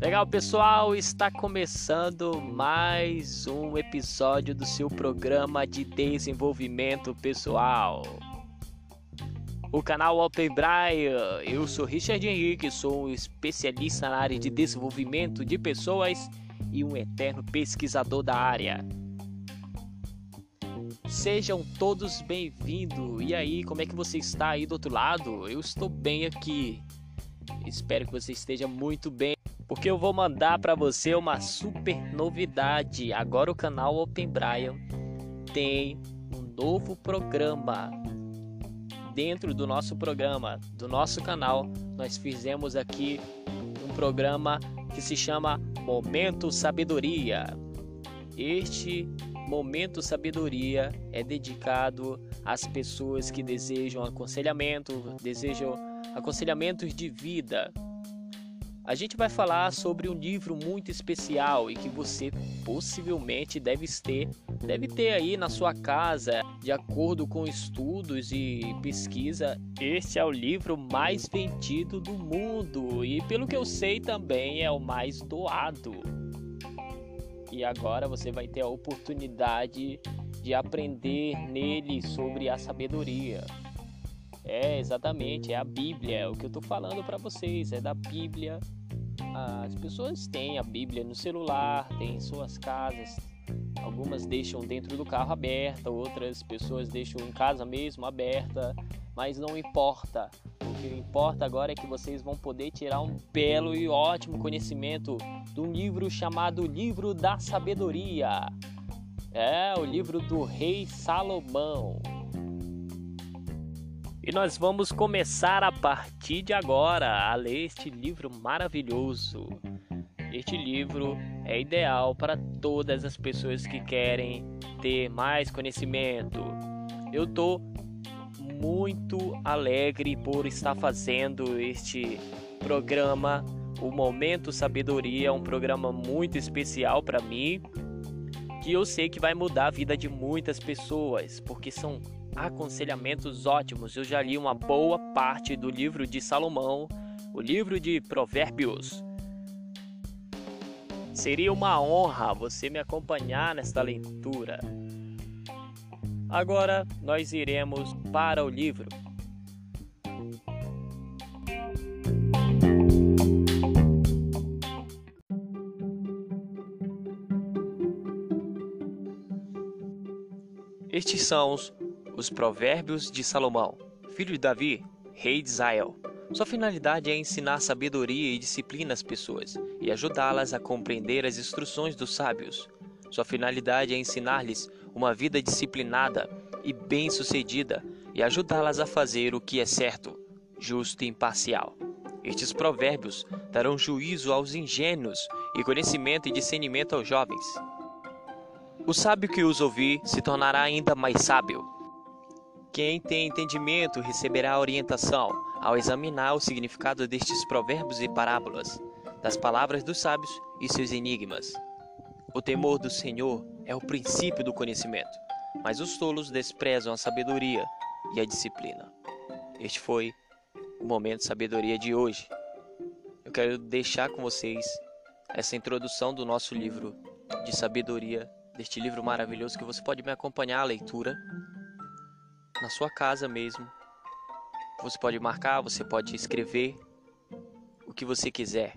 Legal, pessoal, está começando mais um episódio do seu programa de desenvolvimento pessoal. O canal Open Braille, eu sou Richard Henrique, sou um especialista na área de desenvolvimento de pessoas e um eterno pesquisador da área. Sejam todos bem-vindos. E aí, como é que você está aí do outro lado? Eu estou bem aqui. Espero que você esteja muito bem porque eu vou mandar para você uma super novidade. Agora o canal Open Brian tem um novo programa. Dentro do nosso programa, do nosso canal, nós fizemos aqui um programa que se chama Momento Sabedoria. Este Momento Sabedoria é dedicado às pessoas que desejam aconselhamento, desejam aconselhamentos de vida, a gente vai falar sobre um livro muito especial e que você possivelmente deve ter, deve ter aí na sua casa, de acordo com estudos e pesquisa. Este é o livro mais vendido do mundo e, pelo que eu sei, também é o mais doado. E agora você vai ter a oportunidade de aprender nele sobre a sabedoria. É, exatamente, é a Bíblia, é o que eu estou falando para vocês, é da Bíblia. As pessoas têm a Bíblia no celular, têm em suas casas, algumas deixam dentro do carro aberta, outras pessoas deixam em casa mesmo aberta, mas não importa. O que importa agora é que vocês vão poder tirar um belo e ótimo conhecimento um livro chamado Livro da Sabedoria. É o livro do Rei Salomão. E nós vamos começar a partir de agora a ler este livro maravilhoso. Este livro é ideal para todas as pessoas que querem ter mais conhecimento. Eu estou muito alegre por estar fazendo este programa. O Momento Sabedoria é um programa muito especial para mim, que eu sei que vai mudar a vida de muitas pessoas, porque são aconselhamentos ótimos. Eu já li uma boa parte do livro de Salomão, o livro de Provérbios. Seria uma honra você me acompanhar nesta leitura. Agora nós iremos para o livro. Estes são os os Provérbios de Salomão, filho de Davi, rei de Israel. Sua finalidade é ensinar sabedoria e disciplina às pessoas e ajudá-las a compreender as instruções dos sábios. Sua finalidade é ensinar-lhes uma vida disciplinada e bem-sucedida e ajudá-las a fazer o que é certo, justo e imparcial. Estes provérbios darão juízo aos ingênuos e conhecimento e discernimento aos jovens. O sábio que os ouvir se tornará ainda mais sábio, quem tem entendimento receberá orientação ao examinar o significado destes provérbios e parábolas, das palavras dos sábios e seus enigmas. O temor do Senhor é o princípio do conhecimento, mas os tolos desprezam a sabedoria e a disciplina. Este foi o momento de sabedoria de hoje. Eu quero deixar com vocês essa introdução do nosso livro de sabedoria, deste livro maravilhoso que você pode me acompanhar a leitura na sua casa mesmo. Você pode marcar, você pode escrever o que você quiser.